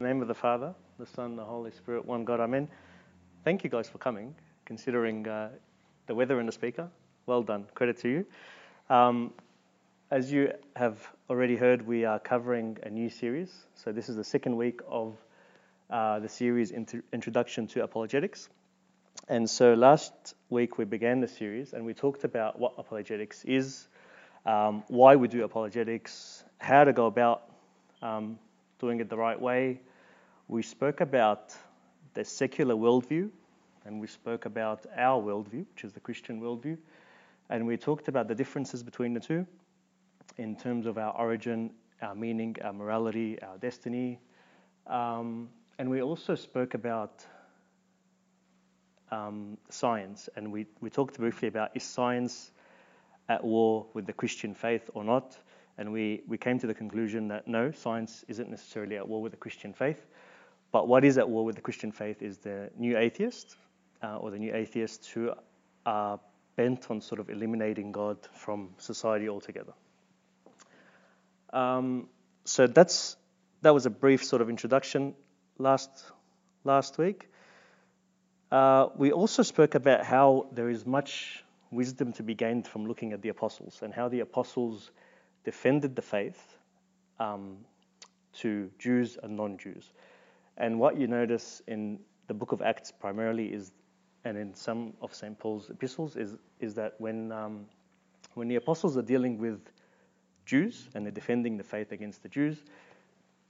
the name of the Father, the Son, the Holy Spirit, one God, Amen. Thank you guys for coming, considering uh, the weather and the speaker. Well done. Credit to you. Um, as you have already heard, we are covering a new series. So, this is the second week of uh, the series Introduction to Apologetics. And so, last week we began the series and we talked about what apologetics is, um, why we do apologetics, how to go about um, doing it the right way. We spoke about the secular worldview and we spoke about our worldview, which is the Christian worldview. And we talked about the differences between the two in terms of our origin, our meaning, our morality, our destiny. Um, and we also spoke about um, science, and we, we talked briefly about is science at war with the Christian faith or not? And we, we came to the conclusion that no, science isn't necessarily at war with the Christian faith. But what is at war with the Christian faith is the new atheist uh, or the new atheists who are bent on sort of eliminating God from society altogether. Um, so that's that was a brief sort of introduction last last week. Uh, we also spoke about how there is much wisdom to be gained from looking at the apostles and how the apostles defended the faith um, to Jews and non-Jews. And what you notice in the book of Acts primarily is, and in some of St. Paul's epistles, is is that when um, when the apostles are dealing with Jews and they're defending the faith against the Jews,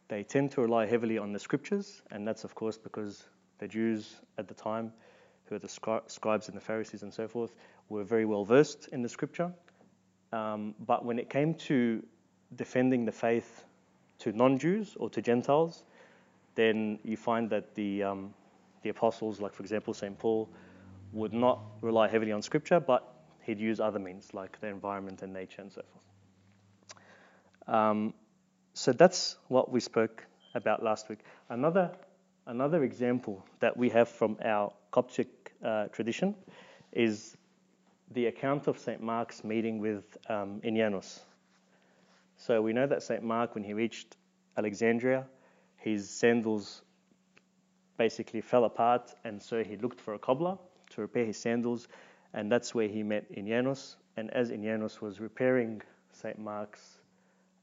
they tend to rely heavily on the scriptures, and that's of course because the Jews at the time, who are the scribes and the Pharisees and so forth, were very well versed in the scripture. Um, but when it came to defending the faith to non Jews or to Gentiles, then you find that the, um, the apostles, like for example St. Paul, would not rely heavily on scripture, but he'd use other means like the environment and nature and so forth. Um, so that's what we spoke about last week. Another another example that we have from our Coptic uh, tradition is the account of St. Mark's meeting with um, Inianos. So we know that St. Mark, when he reached Alexandria, his sandals basically fell apart, and so he looked for a cobbler to repair his sandals, and that's where he met Inianos. And as Inianos was repairing St. Mark's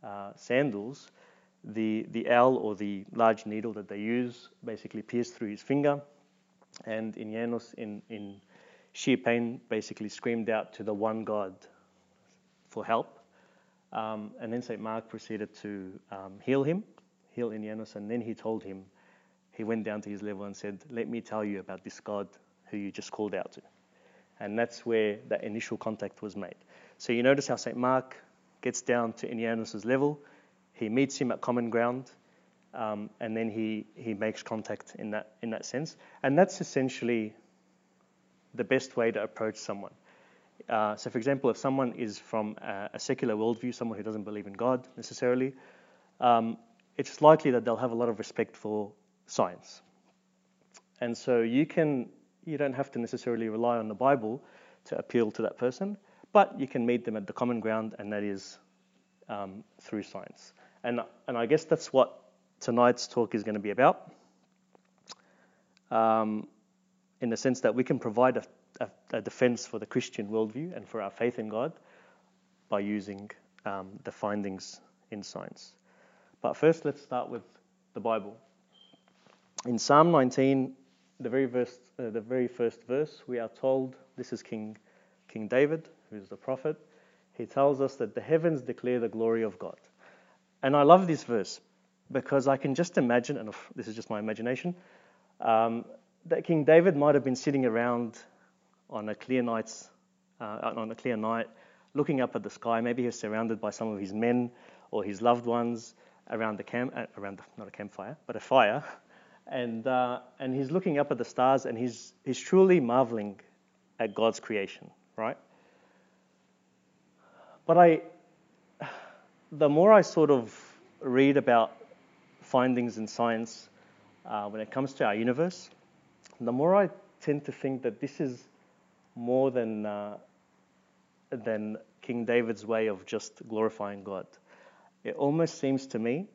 uh, sandals, the, the awl or the large needle that they use basically pierced through his finger. And Inianos, in, in sheer pain, basically screamed out to the one God for help. Um, and then St. Mark proceeded to um, heal him, heal Inianos, and then he told him, he went down to his level and said, Let me tell you about this God who you just called out to. And that's where that initial contact was made. So you notice how St. Mark gets down to Inianos' level, he meets him at common ground, um, and then he, he makes contact in that, in that sense. And that's essentially the best way to approach someone. Uh, so, for example, if someone is from a, a, secular worldview, someone who doesn't believe in God necessarily, um, it's likely that they'll have a lot of respect for science. And so you can you don't have to necessarily rely on the Bible to appeal to that person, but you can meet them at the common ground, and that is um, through science. And, and I guess that's what tonight's talk is going to be about, um, in the sense that we can provide a, a, a, defense for the Christian worldview and for our faith in God by using um, the findings in science. But first, let's start with the Bible. In Psalm 19, the very, verse, uh, the very first verse, we are told this is King, King David, who's the prophet. He tells us that the heavens declare the glory of God. And I love this verse because I can just imagine, and this is just my imagination, um, that King David might have been sitting around on a clear night, uh, on a clear night, looking up at the sky. Maybe he was surrounded by some of his men or his loved ones around the camp, uh, around the, not a campfire, but a fire, and uh, and he's looking up at the stars and he's he's truly marveling at God's creation, right? But I, the more I sort of read about findings in science uh, when it comes to our universe, the more I tend to think that this is more than uh, than King David's way of just glorifying God. It almost seems to me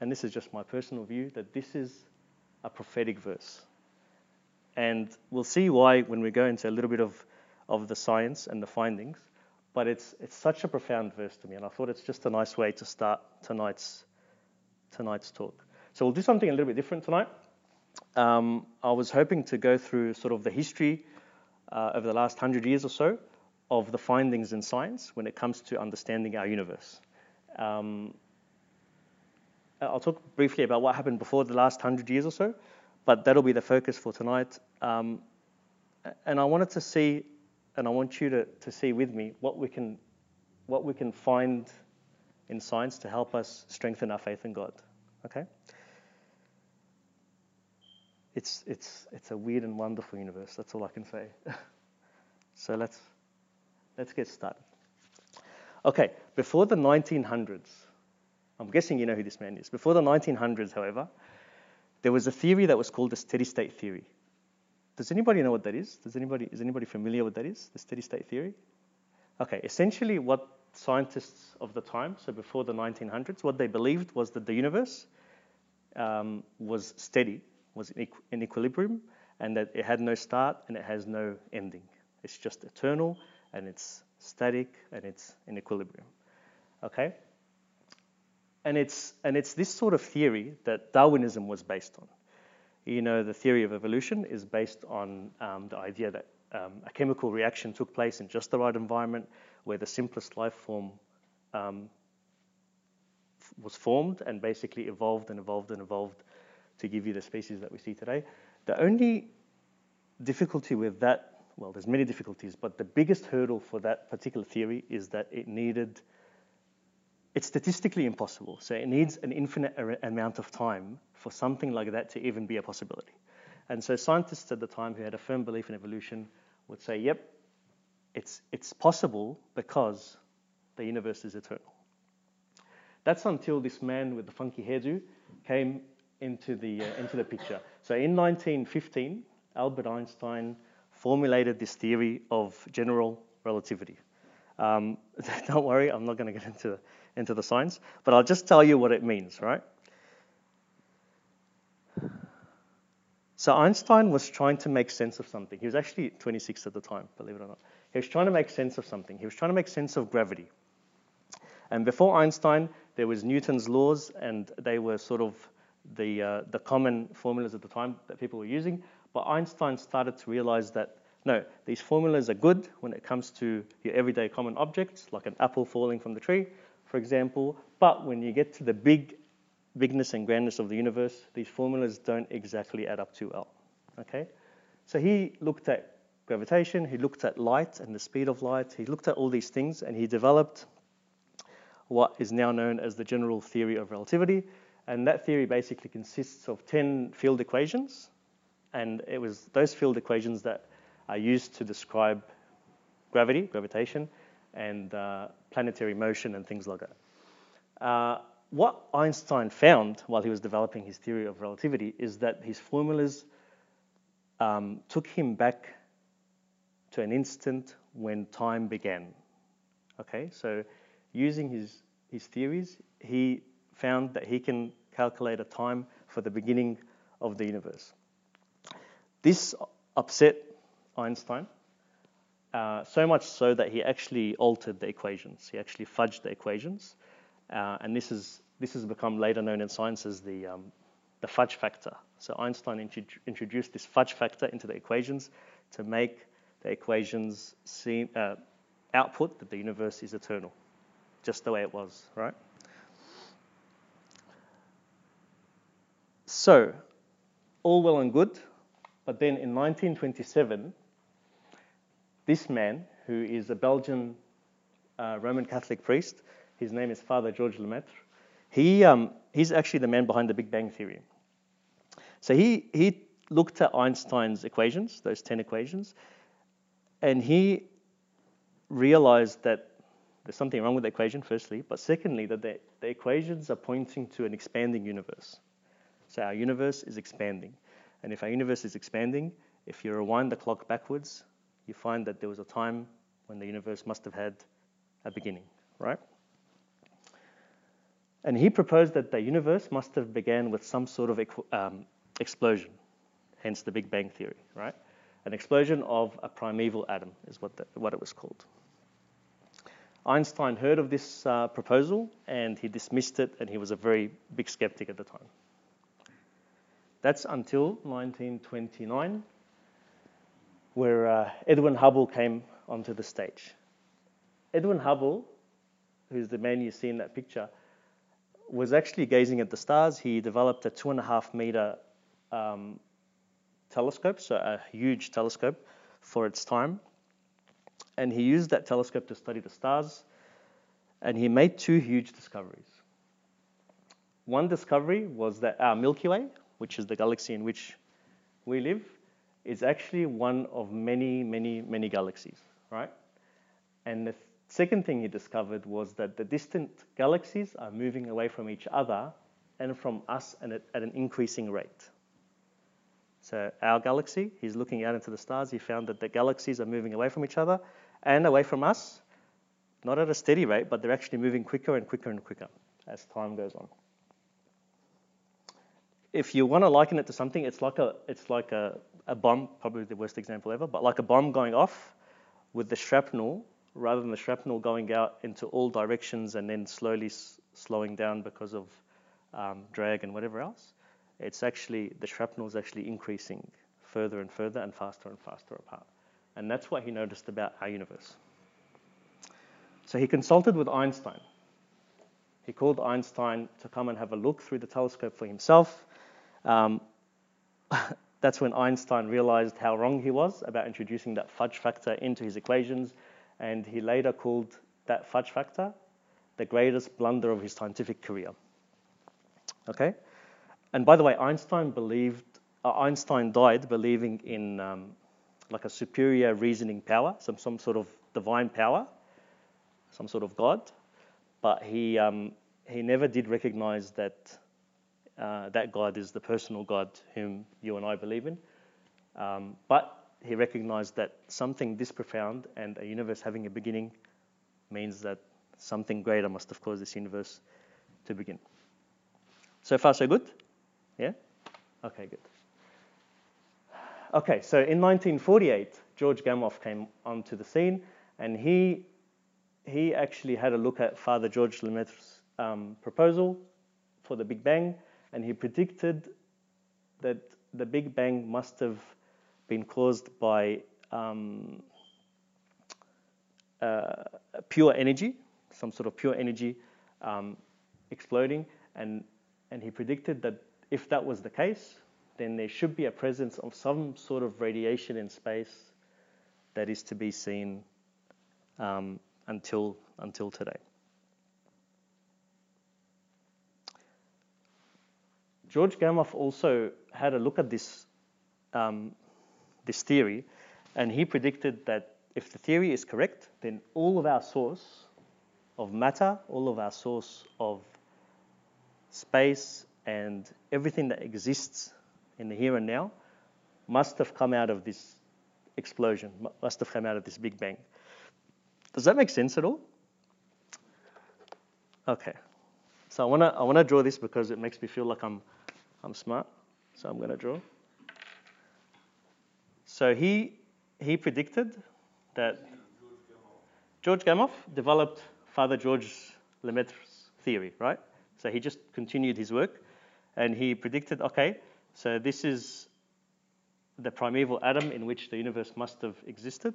and this is just my personal view, that this is a prophetic verse. And we'll see why when we go into a little bit of, of the science and the findings. But it's, it's such a profound verse to me, and I thought it's just a nice way to start tonight's, tonight's talk. So we'll do something a little bit different tonight. Um, I was hoping to go through sort of the history uh, over the last hundred years or so of the findings in science when it comes to understanding our universe. Um, I'll talk briefly about what happened before the last hundred years or so, but that'll be the focus for tonight. Um, and I wanted to see, and I want you to, to see with me what we can, what we can find in science to help us strengthen our faith in God. Okay? It's, it's, it's a weird and wonderful universe. That's all I can say. so let's, let's get started. Okay, before the 1900s, I'm guessing you know who this man is. Before the 1900s, however, there was a theory that was called the steady state theory. Does anybody know what that is? Does anybody, is anybody familiar with that is, the steady state theory? Okay, essentially what scientists of the time, so before the 1900s, what they believed was that the universe um, was steady, was in, equ- in equilibrium, and that it had no start and it has no ending. It's just eternal and it's static and it's in equilibrium. Okay? And it's, and it's this sort of theory that Darwinism was based on. You know, the theory of evolution is based on um, the idea that um, a chemical reaction took place in just the right environment where the simplest life form um, was formed and basically evolved and evolved and evolved to give you the species that we see today. The only difficulty with that, well, there's many difficulties, but the biggest hurdle for that particular theory is that it needed it's statistically impossible. So it needs an infinite amount of time for something like that to even be a possibility. And so scientists at the time who had a firm belief in evolution would say, yep, it's, it's possible because the universe is eternal. That's until this man with the funky hairdo came into the, uh, into the picture. So in 1915, Albert Einstein formulated this theory of general relativity. Um, don't worry, I'm not going to get into into the science, but I'll just tell you what it means, right? So Einstein was trying to make sense of something. He was actually 26 at the time, believe it or not. He was trying to make sense of something. He was trying to make sense of gravity. And before Einstein, there was Newton's laws, and they were sort of the, uh, the common formulas at the time that people were using. But Einstein started to realize that no, these formulas are good when it comes to your everyday common objects, like an apple falling from the tree, for example. But when you get to the big bigness and grandness of the universe, these formulas don't exactly add up too well. Okay? So he looked at gravitation, he looked at light and the speed of light, he looked at all these things, and he developed what is now known as the general theory of relativity. And that theory basically consists of 10 field equations, and it was those field equations that are used to describe gravity, gravitation, and uh, planetary motion and things like that. Uh, what Einstein found while he was developing his theory of relativity is that his formulas um, took him back to an instant when time began. Okay, so using his, his theories, he found that he can calculate a time for the beginning of the universe. This upset Einstein uh, so much so that he actually altered the equations. He actually fudged the equations, uh, and this is this has become later known in science as the um, the fudge factor. So Einstein introduced this fudge factor into the equations to make the equations seem uh, output that the universe is eternal, just the way it was, right? So, all well and good, but then in 1927 this man, who is a Belgian uh, Roman Catholic priest, his name is Father George Lemaitre, he, um, he's actually the man behind the Big Bang Theory. So he, he looked at Einstein's equations, those 10 equations, and he realized that there's something wrong with the equation, firstly, but secondly, that the, the equations are pointing to an expanding universe. So our universe is expanding. And if our universe is expanding, if you rewind the clock backwards, you find that there was a time when the universe must have had a beginning, right? And he proposed that the universe must have began with some sort of um, explosion, hence the Big Bang theory, right? An explosion of a primeval atom is what, the, what it was called. Einstein heard of this uh, proposal and he dismissed it, and he was a very big skeptic at the time. That's until 1929, where uh, Edwin Hubble came onto the stage. Edwin Hubble, who's the man you see in that picture, was actually gazing at the stars. He developed a two and a half meter um, telescope, so a huge telescope for its time. And he used that telescope to study the stars. And he made two huge discoveries. One discovery was that our Milky Way, which is the galaxy in which we live, is actually one of many, many, many galaxies, right? And the second thing he discovered was that the distant galaxies are moving away from each other and from us at, at an increasing rate. So our galaxy, he's looking out into the stars, he found that the galaxies are moving away from each other and away from us, not at a steady rate, but they're actually moving quicker and quicker and quicker as time goes on. If you want to liken it to something, it's like a it's like a, a bomb, probably the worst example ever, but like a bomb going off with the shrapnel rather than the shrapnel going out into all directions and then slowly s- slowing down because of um, drag and whatever else. It's actually the shrapnel is actually increasing further and further and faster and faster apart. And that's what he noticed about our universe. So he consulted with Einstein. He called Einstein to come and have a look through the telescope for himself. Um, that's when Einstein realized how wrong he was about introducing that fudge factor into his equations and he later called that fudge factor the greatest blunder of his scientific career. Okay? And by the way, Einstein believed, uh, Einstein died believing in um, like a superior reasoning power, some, some sort of divine power, some sort of God, but he, um, he never did recognize that uh, that God is the personal God whom you and I believe in. Um, but he recognized that something this profound and a universe having a beginning means that something greater must have caused this universe to begin. So far, so good? Yeah? Okay, good. Okay, so in 1948, George Gamow came onto the scene and he, he actually had a look at Father George Lemaitre's um, proposal for the Big Bang and he predicted that the Big Bang must have been caused by um, uh, pure energy, some sort of pure energy um, exploding, and and he predicted that if that was the case, then there should be a presence of some sort of radiation in space that is to be seen um, until until today. George Gamow also had a look at this um, this theory, and he predicted that if the theory is correct, then all of our source of matter, all of our source of space, and everything that exists in the here and now must have come out of this explosion, must have come out of this Big Bang. Does that make sense at all? Okay. So I wanna I wanna draw this because it makes me feel like I'm I'm smart. So I'm gonna draw. So he, he predicted that George Gamow developed Father George Lemaitre's theory, right? So he just continued his work and he predicted okay, so this is the primeval atom in which the universe must have existed,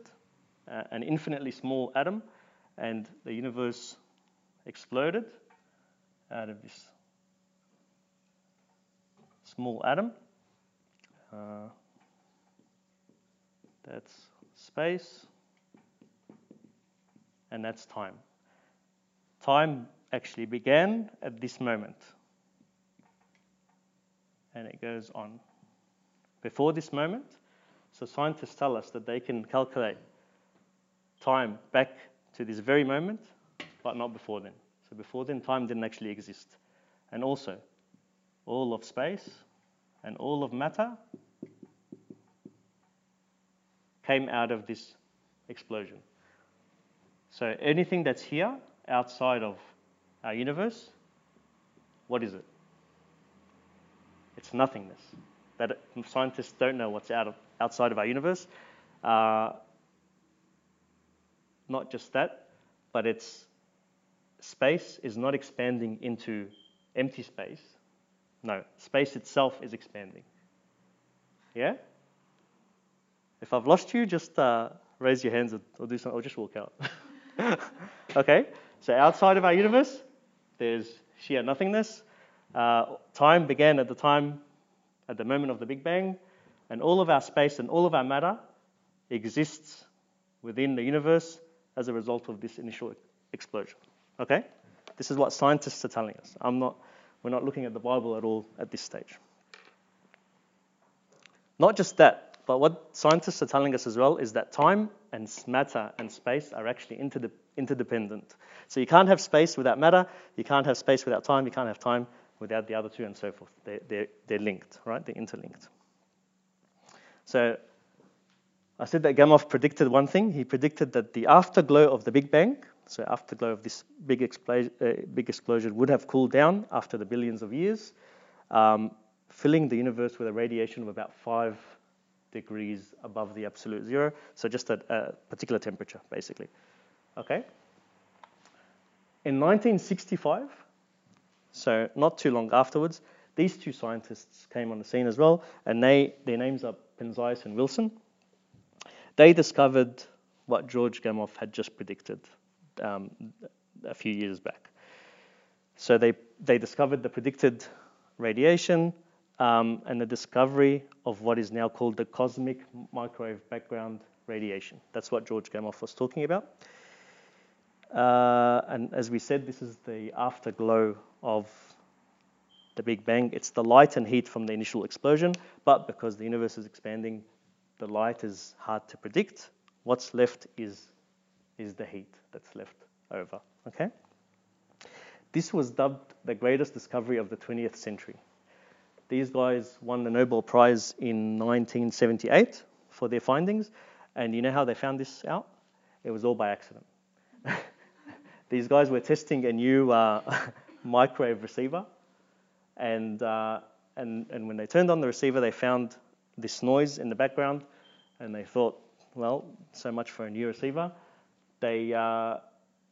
uh, an infinitely small atom, and the universe exploded out of this small atom. Uh, that's space, and that's time. Time actually began at this moment, and it goes on. Before this moment, so scientists tell us that they can calculate time back to this very moment, but not before then. So before then, time didn't actually exist. And also, all of space and all of matter came out of this explosion. So anything that's here outside of our universe What is it? It's nothingness. That scientists don't know what's out of, outside of our universe. Uh, not just that, but it's space is not expanding into empty space. No, space itself is expanding. Yeah? If I've lost you, just uh, raise your hands or, do something, or just walk out. okay? So outside of our universe, there's sheer nothingness. Uh, time began at the time, at the moment of the Big Bang, and all of our space and all of our matter exists within the universe as a result of this initial explosion. Okay? This is what scientists are telling us. I'm not, we're not looking at the Bible at all at this stage. Not just that, but what scientists are telling us as well is that time and matter and space are actually interdependent. So you can't have space without matter, you can't have space without time, you can't have time without the other two, and so forth. They're, they're, they're linked, right? They're interlinked. So I said that Gamow predicted one thing. He predicted that the afterglow of the Big Bang, so afterglow of this big, explosion, uh, big explosion, would have cooled down after the billions of years, um, filling the universe with a radiation of about five degrees above the absolute zero. So just a, a particular temperature, basically. Okay. In 1965, so not too long afterwards, these two scientists came on the scene as well, and they, their names are Penzias and Wilson. They discovered what George Gamow had just predicted um, a few years back. So they, they discovered the predicted radiation um, and the discovery of what is now called the cosmic microwave background radiation. That's what George Gamow was talking about. Uh, and as we said, this is the afterglow of the Big Bang. It's the light and heat from the initial explosion, but because the universe is expanding, the light is hard to predict. What's left is, is the heat that's left over. Okay? This was dubbed the greatest discovery of the 20th century. These guys won the Nobel Prize in 1978 for their findings, and you know how they found this out? It was all by accident. These guys were testing a new uh, microwave receiver, and, uh, and, and when they turned on the receiver, they found this noise in the background, and they thought, well, so much for a new receiver. They, uh,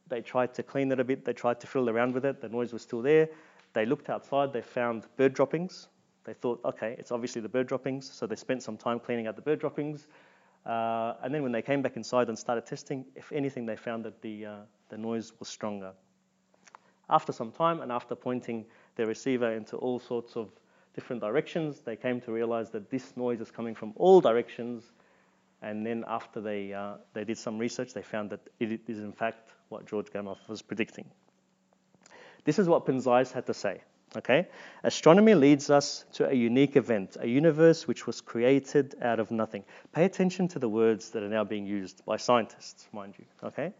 they tried to clean it a bit, they tried to fiddle around with it, the noise was still there. They looked outside, they found bird droppings. They thought, okay, it's obviously the bird droppings, so they spent some time cleaning out the bird droppings. Uh, and then when they came back inside and started testing, if anything, they found that the, uh, the noise was stronger. After some time, and after pointing their receiver into all sorts of different directions, they came to realize that this noise is coming from all directions. And then after they, uh, they did some research, they found that it is in fact what George Gamow was predicting. This is what Penzias had to say. Okay? Astronomy leads us to a unique event, a universe which was created out of nothing. Pay attention to the words that are now being used by scientists, mind you. Okay?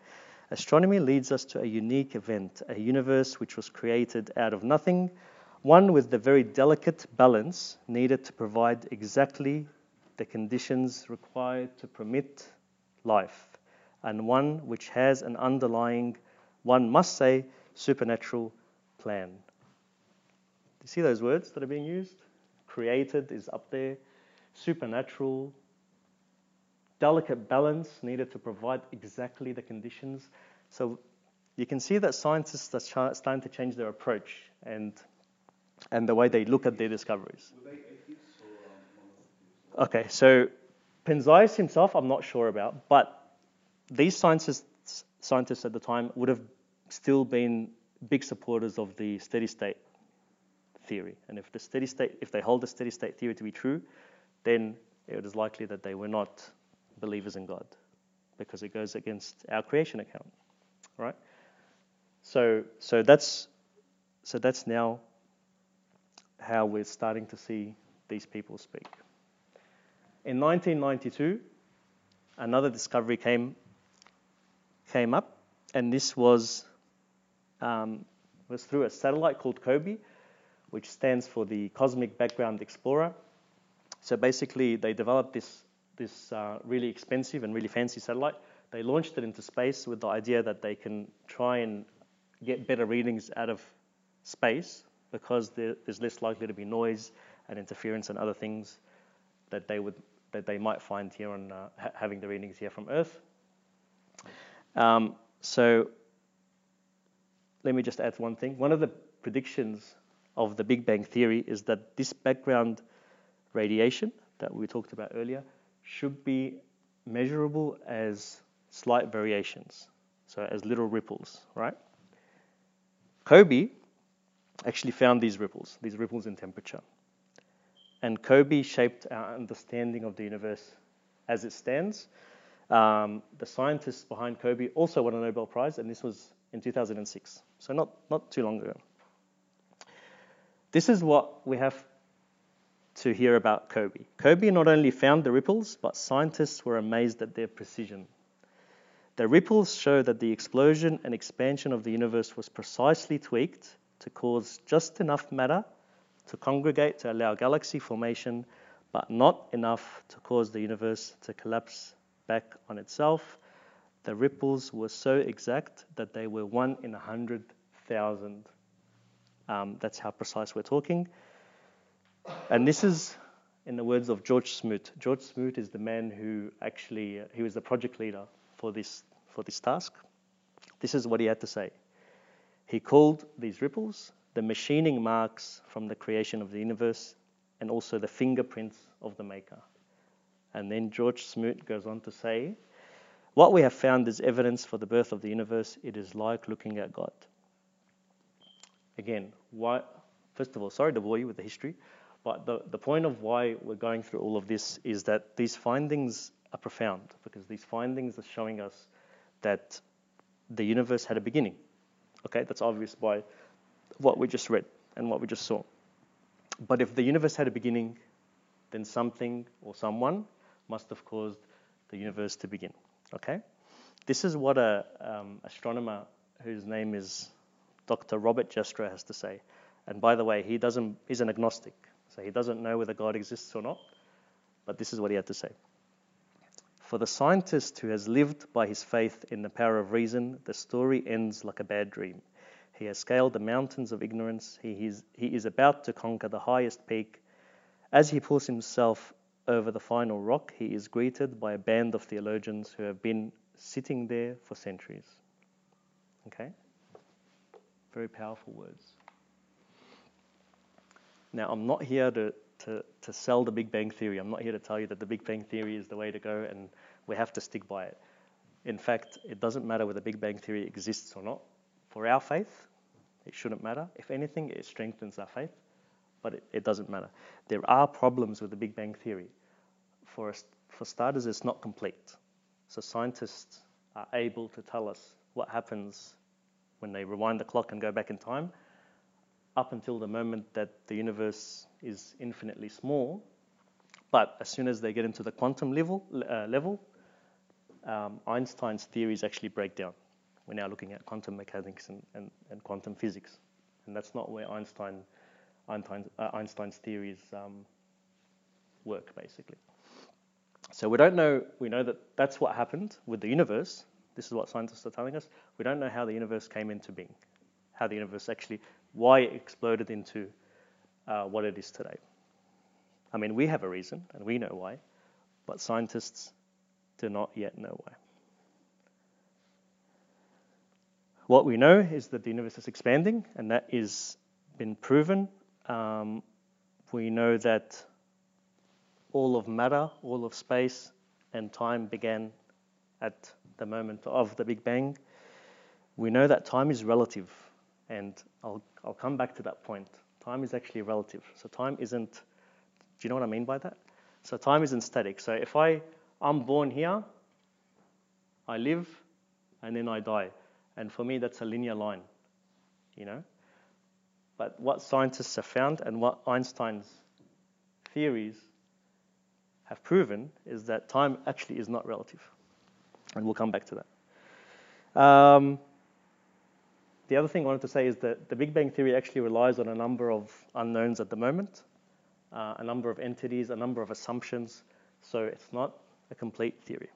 Astronomy leads us to a unique event, a universe which was created out of nothing, one with the very delicate balance needed to provide exactly the conditions required to permit life, and one which has an underlying, one must say, supernatural plan. You see those words that are being used? Created is up there, supernatural, delicate balance needed to provide exactly the conditions. So you can see that scientists are starting to change their approach and and the way they look at their discoveries. Okay, so Penzias himself, I'm not sure about, but these scientists, scientists at the time would have still been big supporters of the steady state theory. And if the steady state, if they hold the steady state theory to be true, then it is likely that they were not believers in God, because it goes against our creation account, right? So, so that's, so that's now how we're starting to see these people speak. In 1992, another discovery came came up, and this was um, was through a satellite called COBE, which stands for the Cosmic Background Explorer. So basically, they developed this, this uh, really expensive and really fancy satellite. They launched it into space with the idea that they can try and get better readings out of space because there's less likely to be noise and interference and other things that they would that they might find here on uh, ha- having the readings here from Earth. Um, so let me just add one thing. One of the predictions of the Big Bang Theory is that this background radiation that we talked about earlier should be measurable as slight variations, so as little ripples, right? COBE actually found these ripples, these ripples in temperature. And COBE shaped our understanding of the universe as it stands. Um, the scientists behind COBE also won a Nobel Prize, and this was in 2006, so not, not too long ago. This is what we have to hear about COBE. COBE not only found the ripples, but scientists were amazed at their precision. The ripples show that the explosion and expansion of the universe was precisely tweaked to cause just enough matter to congregate to allow galaxy formation, but not enough to cause the universe to collapse back on itself. The ripples were so exact that they were one in a hundred thousand. Um, that's how precise we're talking. And this is in the words of George Smoot. George Smoot is the man who actually uh, he was the project leader for this for this task. This is what he had to say. He called these ripples the machining marks from the creation of the universe and also the fingerprints of the maker. And then George Smoot goes on to say, What we have found is evidence for the birth of the universe. It is like looking at God. Again, why, first of all, sorry to bore you with the history, but the, the point of why we're going through all of this is that these findings are profound because these findings are showing us that the universe had a beginning. Okay, that's obvious by what we just read and what we just saw. But if the universe had a beginning, then something or someone must have caused the universe to begin. Okay? This is what a um, astronomer whose name is Dr. Robert Jastrow has to say. And by the way, he doesn't, he's an agnostic. So he doesn't know whether God exists or not, but this is what he had to say. For the scientist who has lived by his faith in the power of reason, the story ends like a bad dream. He has scaled the mountains of ignorance. He is, he is about to conquer the highest peak. As he pulls himself over the final rock, he is greeted by a band of theologians who have been sitting there for centuries. Okay? Very powerful words. Now, I'm not here to, to, to sell the Big Bang Theory. I'm not here to tell you that the Big Bang Theory is the way to go and we have to stick by it. In fact, it doesn't matter whether the Big Bang Theory exists or not. For our faith, it shouldn't matter. If anything, it strengthens our faith, but it, it doesn't matter. There are problems with the Big Bang Theory. For, for starters, it's not complete. So scientists are able to tell us what happens when they rewind the clock and go back in time up until the moment that the universe is infinitely small. But as soon as they get into the quantum level, uh, level um, Einstein's theories actually break down. We're now looking at quantum mechanics and, and, and quantum physics. And that's not where Einstein, Einstein's, uh, Einstein's theories um, work, basically. So we don't know, we know that that's what happened with the universe. This is what scientists are telling us. We don't know how the universe came into being, how the universe actually why it exploded into uh, what it is today. I mean, we have a reason and we know why, but scientists do not yet know why. What we know is that the universe is expanding, and that is been proven. Um, we know that all of matter, all of space, and time began at the moment of the Big Bang. We know that time is relative, and I'll I'll come back to that point. Time is actually relative. So time isn't, do you know what I mean by that? So time isn't static. So if I, I'm born here, I live, and then I die. And for me, that's a linear line, you know? But what scientists have found and what Einstein's theories have proven is that time actually is not relative. And we'll come back to that. Um, the other thing I wanted to say is that the Big Bang Theory actually relies on a number of unknowns at the moment, uh, a number of entities, a number of assumptions. So it's not a complete theory.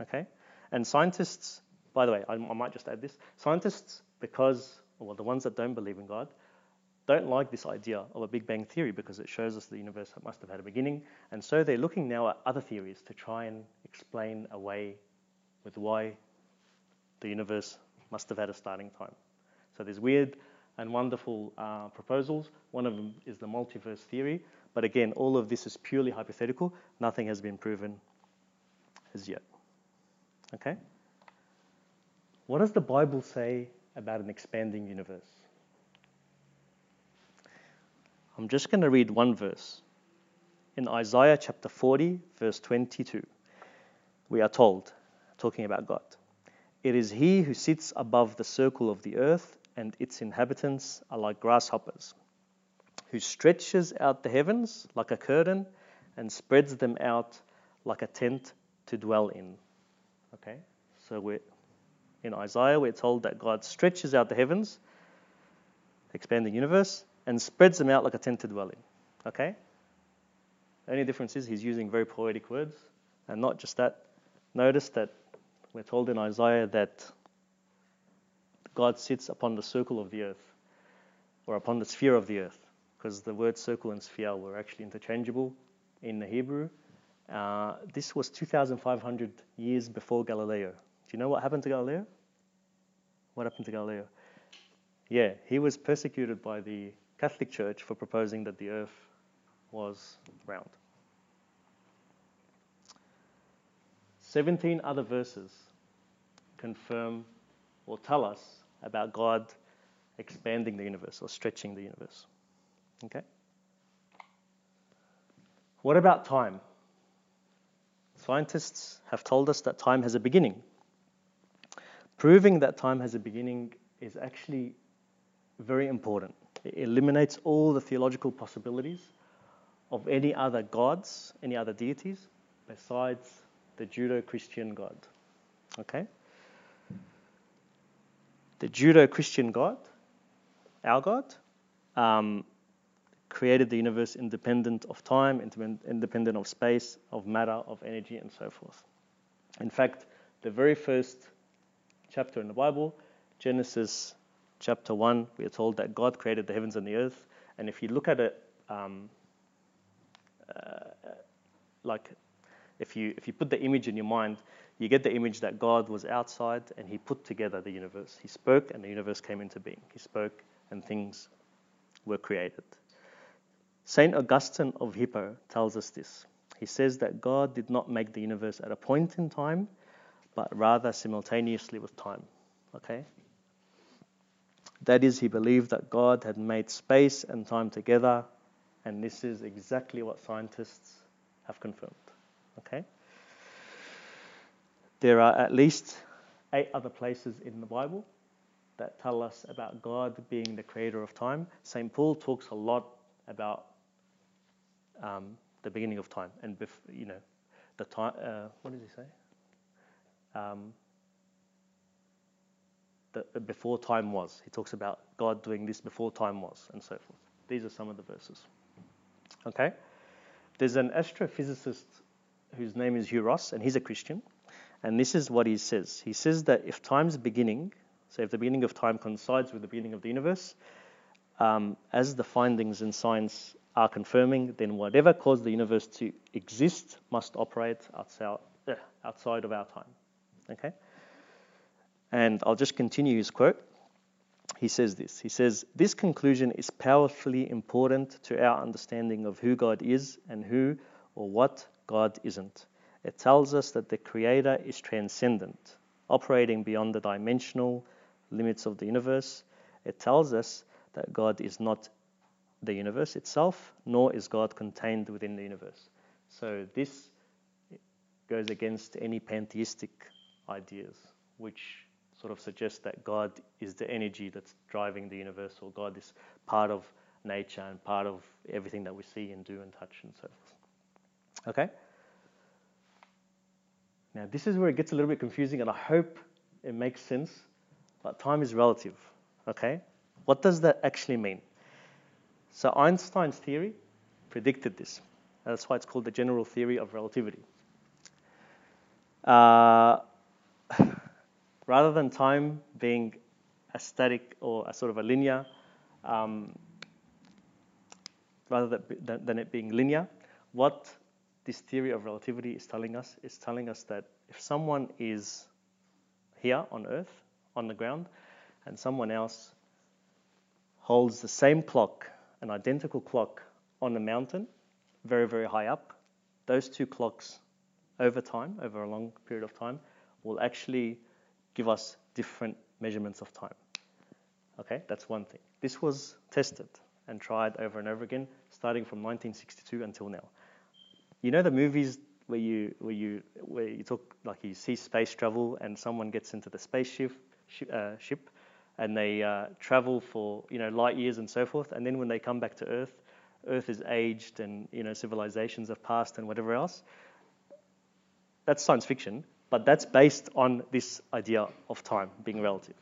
Okay? And scientists, by the way, I, I might just add this scientists, because, well, the ones that don't believe in God, don't like this idea of a Big Bang theory because it shows us the universe must have had a beginning. And so they're looking now at other theories to try and explain away with why the universe must have had a starting time. So there's weird and wonderful uh, proposals. One of them is the multiverse theory. But again, all of this is purely hypothetical. Nothing has been proven as yet. Okay? What does the Bible say about an expanding universe? I'm just going to read one verse. In Isaiah chapter 40, verse 22, we are told, talking about God, it is He who sits above the circle of the earth, and its inhabitants are like grasshoppers, who stretches out the heavens like a curtain and spreads them out like a tent to dwell in. Okay, so we're in Isaiah, we're told that God stretches out the heavens, expanding the universe, and spreads them out like a tent to. Okay? The only difference is he's using very poetic words, and not just that. Notice that we're told in Isaiah that God sits upon the circle of the earth, or upon the sphere of the earth, because the words circle and sphere were actually interchangeable in the Hebrew. Uh, this was 2,500 years before Galileo. Do you know what happened to Galileo? What happened to Galileo? Yeah, he was persecuted by the Catholic Church for proposing that the earth was round. 17 other verses confirm or tell us about God expanding the universe or stretching the universe. Okay? What about time? Scientists have told us that time has a beginning. Proving that time has a beginning is actually very important. It eliminates all the theological possibilities of any other gods, any other deities, besides the Judeo Christian God. Okay? The Judeo Christian God, our God, um, created the universe independent of time, independent of space, of matter, of energy, and so forth. In fact, the very first chapter in the Bible, Genesis chapter 1, we are told that God created the heavens and the earth. And if you look at it, um, uh, like if you, if you put the image in your mind, you get the image that God was outside and he put together the universe. He spoke and the universe came into being. He spoke and things were created. St. Augustine of Hippo tells us this. He says that God did not make the universe at a point in time, but rather simultaneously with time. Okay? That is, he believed that God had made space and time together, and this is exactly what scientists have confirmed. Okay? There are at least eight other places in the Bible that tell us about God being the creator of time. St. Paul talks a lot about um, the beginning of time and, bef- you know, the time. Uh, what does he say? Um, the, before time was. He talks about God doing this before time was, and so forth. These are some of the verses. Okay? There's an astrophysicist whose name is Hugh Ross, and he's a Christian. And this is what he says. He says that if time's beginning, so if the beginning of time coincides with the beginning of the universe, um, as the findings in science are confirming, then whatever caused the universe to exist must operate outside, uh, outside of our time. Okay? And I'll just continue his quote. He says this He says, This conclusion is powerfully important to our understanding of who God is and who or what God isn't. It tells us that the Creator is transcendent, operating beyond the dimensional limits of the universe. It tells us that God is not the universe itself, nor is God contained within the universe. So this goes against any pantheistic ideas, which sort of suggests that God is the energy that's driving the universe, or God is part of nature and part of everything that we see and do and touch and so forth. Okay? Now, this is where it gets a little bit confusing, and I hope it makes sense, but time is relative. Okay? What does that actually mean? So, Einstein's theory predicted this. That's why it's called the general theory of relativity. Uh, rather than time being a static or a sort of a linear um, rather than, than it being linear, what this theory of relativity is telling us is telling us that if someone is here on Earth, on the ground, and someone else holds the same clock, an identical clock, on a mountain, very, very high up, those two clocks over time, over a long period of time, will actually give us different measurements of time. Okay, that's one thing. This was tested and tried over and over again, starting from 1962 until now. You know the movies where you where you where you talk like you see space travel and someone gets into the spaceship ship, uh, ship and they uh, travel for you know light years and so forth, and then when they come back to Earth, Earth is aged and you know civilizations have passed and whatever else. That's science fiction, but that's based on this idea of time being relative.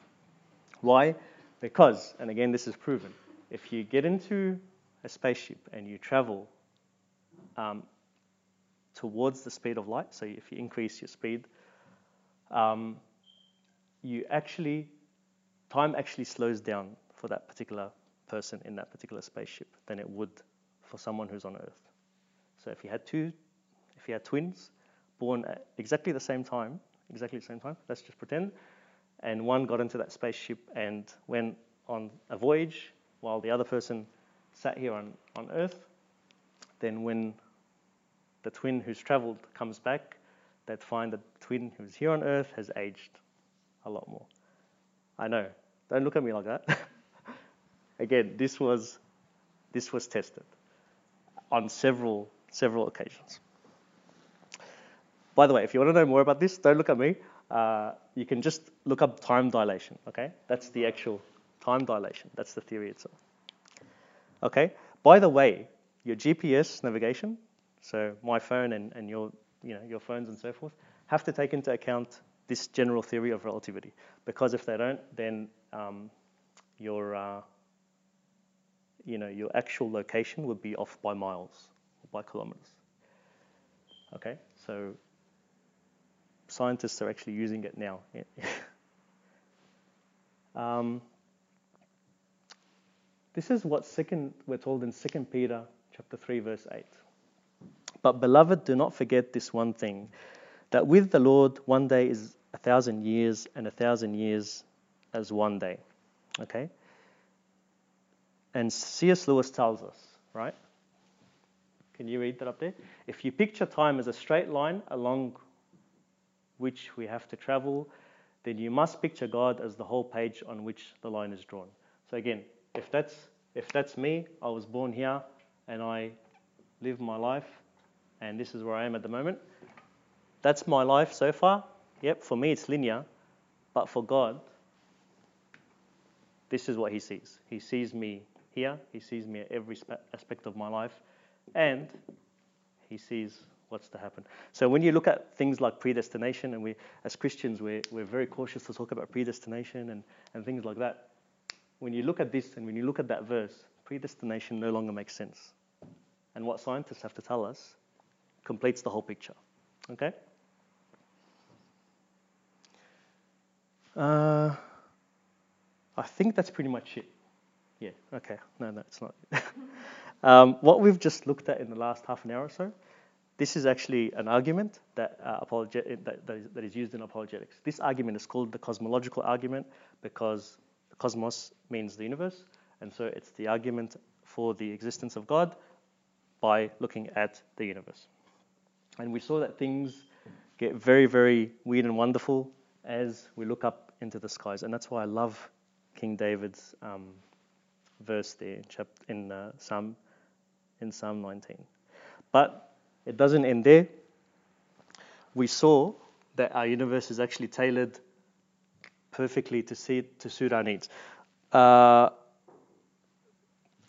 Why? Because, and again, this is proven, if you get into a spaceship and you travel um, towards the speed of light, so if you increase your speed, um, you actually, time actually slows down for that particular person in that particular spaceship than it would for someone who's on Earth. So if you had two, if you had twins born at exactly the same time, exactly the same time, let's just pretend, and one got into that spaceship and went on a voyage while the other person sat here on, on Earth, then when the twin who's traveled comes back, they'd find that the twin who's here on Earth has aged a lot more. I know. Don't look at me like that. Again, this was this was tested on several several occasions. By the way, if you want to know more about this, don't look at me. Uh, you can just look up time dilation. Okay, that's the actual time dilation. That's the theory itself. Okay. By the way, your GPS navigation, so my phone and, and your you know your phones and so forth, have to take into account this general theory of relativity. Because if they don't, then um, your uh, you know your actual location would be off by miles, or by kilometers. Okay, so scientists are actually using it now. um, this is what second we're told in Second Peter chapter three verse eight. But beloved, do not forget this one thing, that with the Lord one day is a thousand years, and a thousand years as one day. Okay? And C.S. Lewis tells us, right? Can you read that up there? If you picture time as a straight line along which we have to travel, then you must picture God as the whole page on which the line is drawn. So again, if that's if that's me, I was born here and I live my life and this is where I am at the moment. That's my life so far. Yep, for me it's linear, but for God, this is what He sees. He sees me here, He sees me at every aspect of my life, and He sees what's to happen. So when you look at things like predestination, and we, as Christians, we're, we're very cautious to talk about predestination and, and things like that. When you look at this and when you look at that verse, predestination no longer makes sense. And what scientists have to tell us completes the whole picture. Okay? Uh, I think that's pretty much it. Yeah, okay. No, no, it's not. um, what we've just looked at in the last half an hour or so this is actually an argument that, uh, apologe- that, that, is, that is used in apologetics. This argument is called the cosmological argument because cosmos means the universe, and so it's the argument for the existence of God by looking at the universe. And we saw that things get very, very weird and wonderful as we look up into the skies, and that's why I love King David's um, verse there in, chapter, in uh, Psalm in Psalm 19. But it doesn't end there. We saw that our universe is actually tailored perfectly to, see, to suit our needs. Uh,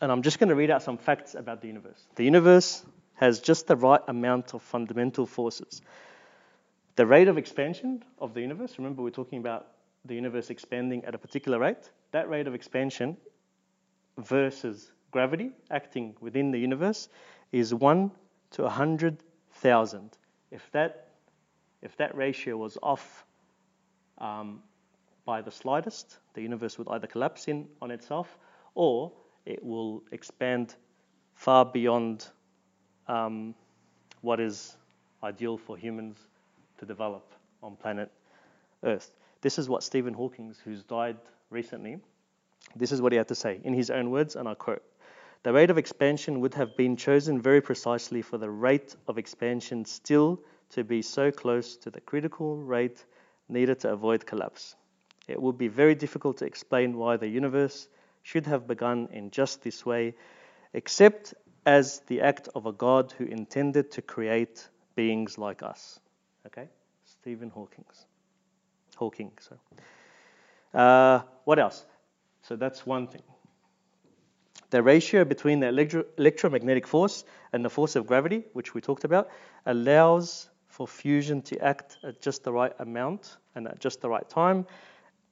and I'm just going to read out some facts about the universe. The universe has just the right amount of fundamental forces. The rate of expansion of the universe, remember we're talking about the universe expanding at a particular rate, that rate of expansion versus gravity acting within the universe is 1 to 100,000. If that, if that ratio was off um, by the slightest, the universe would either collapse in on itself or it will expand far beyond um, what is ideal for humans to develop on planet Earth. This is what Stephen Hawking, who's died recently, this is what he had to say in his own words, and I quote The rate of expansion would have been chosen very precisely for the rate of expansion still to be so close to the critical rate needed to avoid collapse. It would be very difficult to explain why the universe should have begun in just this way, except as the act of a God who intended to create beings like us. Okay? Stephen Hawking's. Hawking, so. Uh, what else? So that's one thing. The ratio between the electro- electromagnetic force and the force of gravity, which we talked about, allows for fusion to act at just the right amount and at just the right time.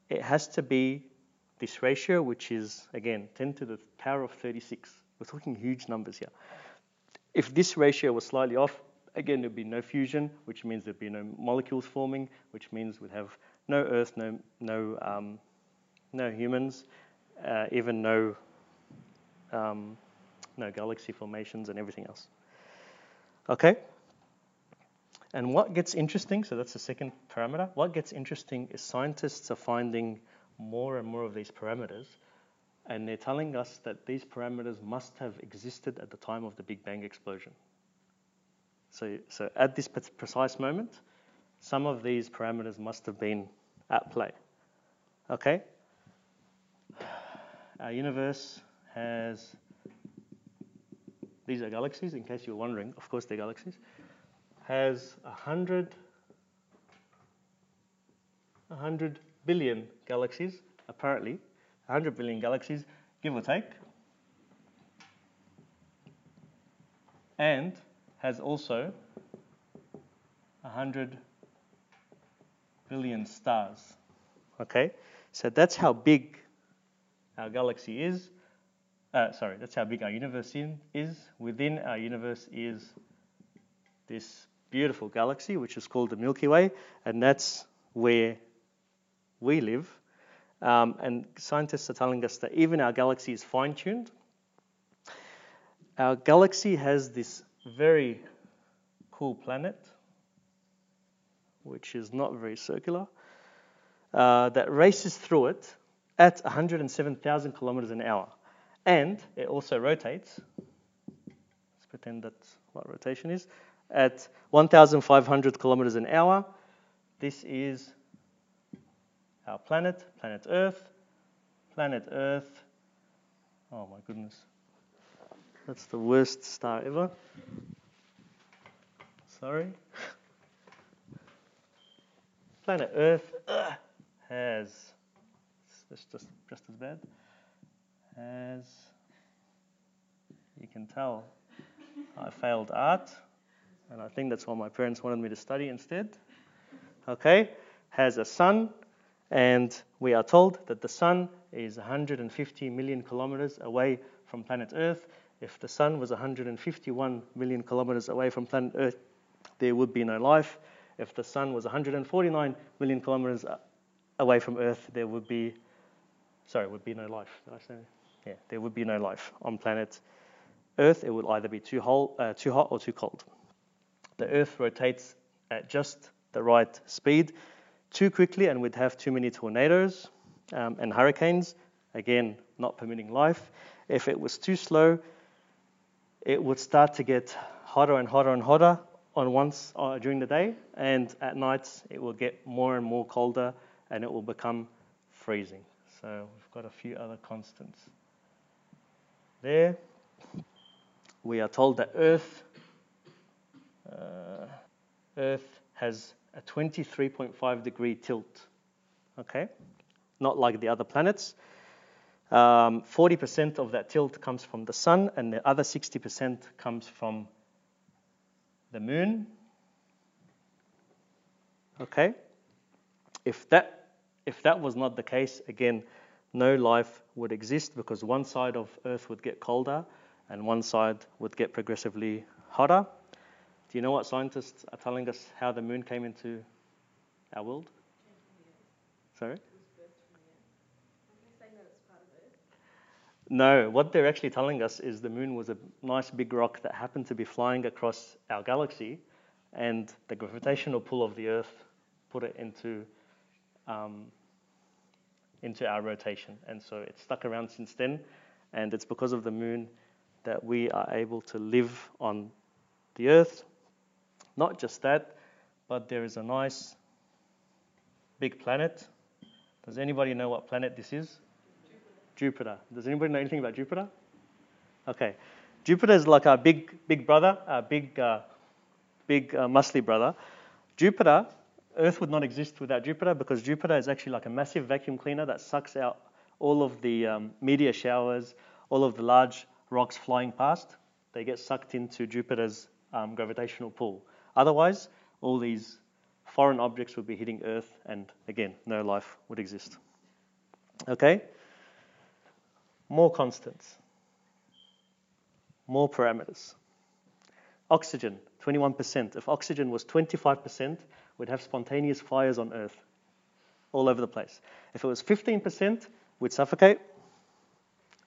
It has to be this ratio, which is, again, 10 to the power of 36. We're talking huge numbers here. If this ratio was slightly off, again, there'd be no fusion, which means there'd be no molecules forming, which means we'd have no Earth, no, no, um, no humans, uh, even no, um, no galaxy formations and everything else. Okay? And what gets interesting, so that's the second parameter, what gets interesting is scientists are finding more and more of these parameters, and they're telling us that these parameters must have existed at the time of the Big Bang explosion. So, so at this precise moment, some of these parameters must have been at play. Okay? Our universe has, these are galaxies, in case you're wondering, of course they're galaxies, has 100, 100 billion galaxies, apparently, 100 billion galaxies, give or take, and has also 100 billion stars. Okay, so that's how big our galaxy is. Uh, sorry, that's how big our universe is. Within our universe is this beautiful galaxy, which is called the Milky Way, and that's where we live. Um, and scientists are telling us that even our galaxy is fine tuned. Our galaxy has this very cool planet, which is not very circular, uh, that races through it at 107,000 kilometers an hour. And it also rotates. Let's pretend that's what rotation is. At 1,500 kilometers an hour. This is our planet, planet Earth, planet Earth. Oh my goodness. That's the worst star ever. Sorry. Planet Earth uh, has, it's just, just as bad, as you can tell, I failed art, and I think that's what my parents wanted me to study instead. Okay, has a sun, and we are told that the sun is 150 million kilometers away from planet Earth. If the sun was 151 million kilometers away from planet Earth, there would be no life. If the sun was 149 million kilometers away from Earth, there would be, sorry, would be no life. Did I say? Yeah, there would be no life on planet Earth. It would either be too, whole, uh, too hot or too cold. The Earth rotates at just the right speed. Too quickly, and we'd have too many tornadoes um, and hurricanes. Again, not permitting life. If it was too slow, it would start to get hotter and hotter and hotter on once uh, during the day, and at nights it will get more and more colder, and it will become freezing. So we've got a few other constants there. We are told that Earth uh, Earth has a 23.5 degree tilt. Okay, not like the other planets. Um, 40% of that tilt comes from the sun, and the other 60% comes from the moon. Okay? If that, if that was not the case, again, no life would exist because one side of Earth would get colder and one side would get progressively hotter. Do you know what scientists are telling us how the moon came into our world? Sorry? No, what they're actually telling us is the moon was a nice big rock that happened to be flying across our galaxy, and the gravitational pull of the Earth put it into um, into our rotation, and so it's stuck around since then. And it's because of the moon that we are able to live on the Earth. Not just that, but there is a nice big planet. Does anybody know what planet this is? Jupiter. Does anybody know anything about Jupiter? Okay. Jupiter is like our big, big brother, our big, uh, big uh, muscly brother. Jupiter, Earth would not exist without Jupiter because Jupiter is actually like a massive vacuum cleaner that sucks out all of the um, meteor showers, all of the large rocks flying past. They get sucked into Jupiter's um, gravitational pull. Otherwise, all these foreign objects would be hitting Earth, and again, no life would exist. Okay? more constants, more parameters. Oxygen, 21%. If oxygen was 25%, we'd have spontaneous fires on Earth all over the place. If it was 15%, we'd suffocate.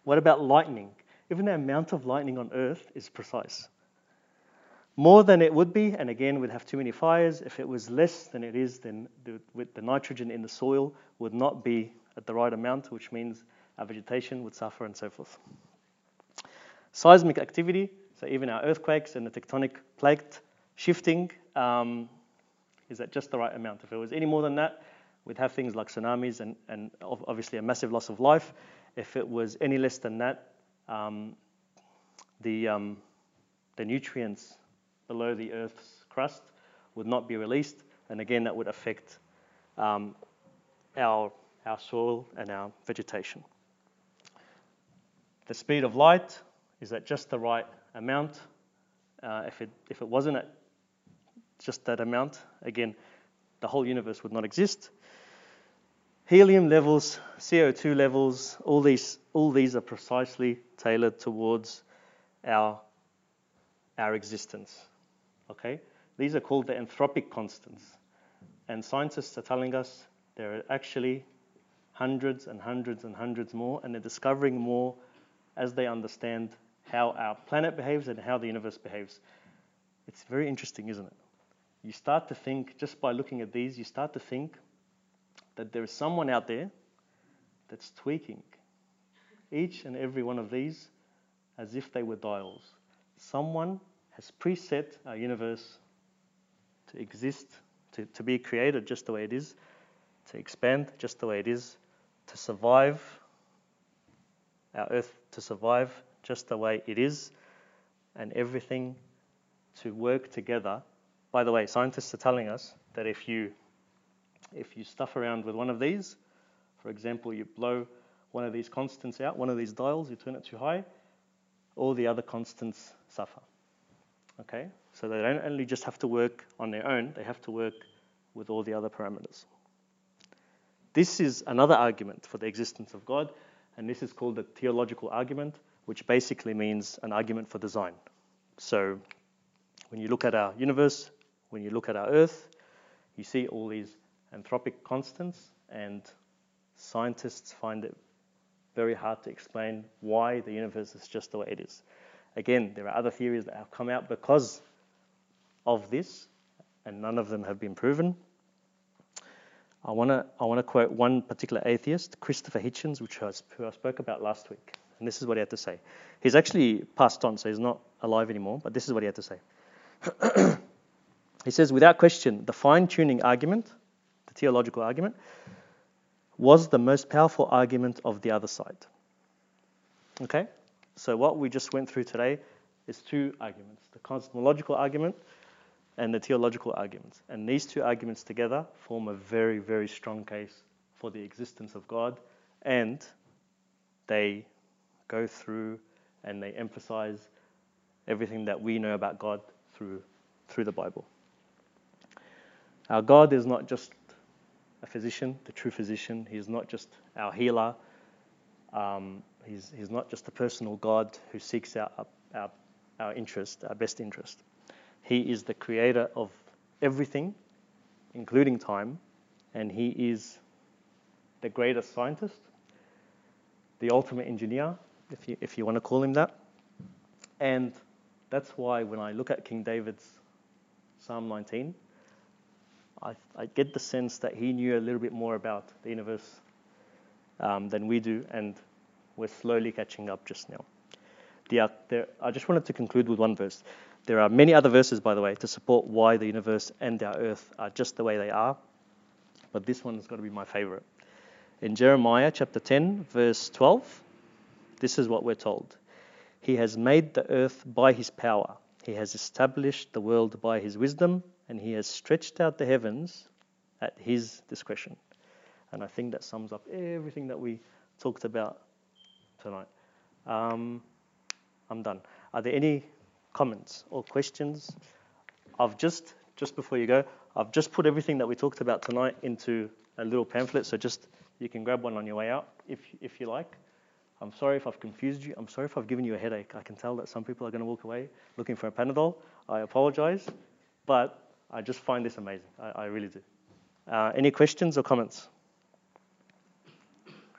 What about lightning? Even the amount of lightning on Earth is precise. More than it would be, and again, we'd have too many fires. If it was less than it is, then the, the nitrogen in the soil would not be at the right amount, which means our vegetation would suffer and so forth. Seismic activity, so even our earthquakes and the tectonic plate shifting, um, is at just the right amount. If it was any more than that, we'd have things like tsunamis and, and obviously a massive loss of life. If it was any less than that, um, the, um, the nutrients below the Earth's crust would not be released, and again, that would affect um, our, our soil and our vegetation. The speed of light is at just the right amount. Uh, if, it, if it wasn't at just that amount, again, the whole universe would not exist. Helium levels, CO2 levels, all these, all these are precisely tailored towards our, our existence. Okay? These are called the anthropic constants. And scientists are telling us there are actually hundreds and hundreds and hundreds more, and they're discovering more as they understand how our planet behaves and how the universe behaves. It's very interesting, isn't it? You start to think, just by looking at these, you start to think that there is someone out there that's tweaking each and every one of these as if they were dials. Someone has preset our universe to exist, to, to be created just the way it is, to expand just the way it is, to survive our earth to survive just the way it is, and everything to work together. By the way, scientists are telling us that if you if you stuff around with one of these, for example, you blow one of these constants out, one of these dials, you turn it too high, all the other constants suffer. Okay? So they don't only just have to work on their own, they have to work with all the other parameters. This is another argument for the existence of God and this is called the teleological argument, which basically means an argument for design. So when you look at our universe, when you look at our Earth, you see all these anthropic constants, and scientists find it very hard to explain why the universe is just the way it is. Again, there are other theories that have come out because of this, and none of them have been proven. I want to I want to quote one particular atheist, Christopher Hitchens, which I, who I spoke about last week, and this is what he had to say. He's actually passed on, so he's not alive anymore. But this is what he had to say. he says, without question, the fine-tuning argument, the teleological argument, was the most powerful argument of the other side. Okay, so what we just went through today is two arguments: the cosmological argument and the teleological arguments. And these two arguments together form a very, very strong case for the existence of God, and they go through and they emphasize everything that we know about God through, through the Bible. Our God is not just a physician, the true physician. He's not just our healer. Um, he's, he's not just a personal God who seeks out our, our interest, our best interest. He is the creator of everything, including time, and He is the greatest scientist, the ultimate engineer, if you if you want to call him that. And that's why when I look at King David's Psalm 19, I, I get the sense that he knew a little bit more about the universe um, than we do, and we're slowly catching up just now. The, there, I just wanted to conclude with one verse. There are many other verses, by the way, to support why the universe and our earth are just the way they are, but this one's got to be my favorite. In Jeremiah chapter 10, verse 12, this is what we're told He has made the earth by his power, he has established the world by his wisdom, and he has stretched out the heavens at his discretion. And I think that sums up everything that we talked about tonight. Um, I'm done. Are there any comments or questions? I've just, just before you go, I've just put everything that we talked about tonight into a little pamphlet, so just you can grab one on your way out if, if you like. I'm sorry if I've confused you. I'm sorry if I've given you a headache. I can tell that some people are going to walk away looking for a Panadol. I apologize, but I just find this amazing. I, I really do. Uh, any questions or comments?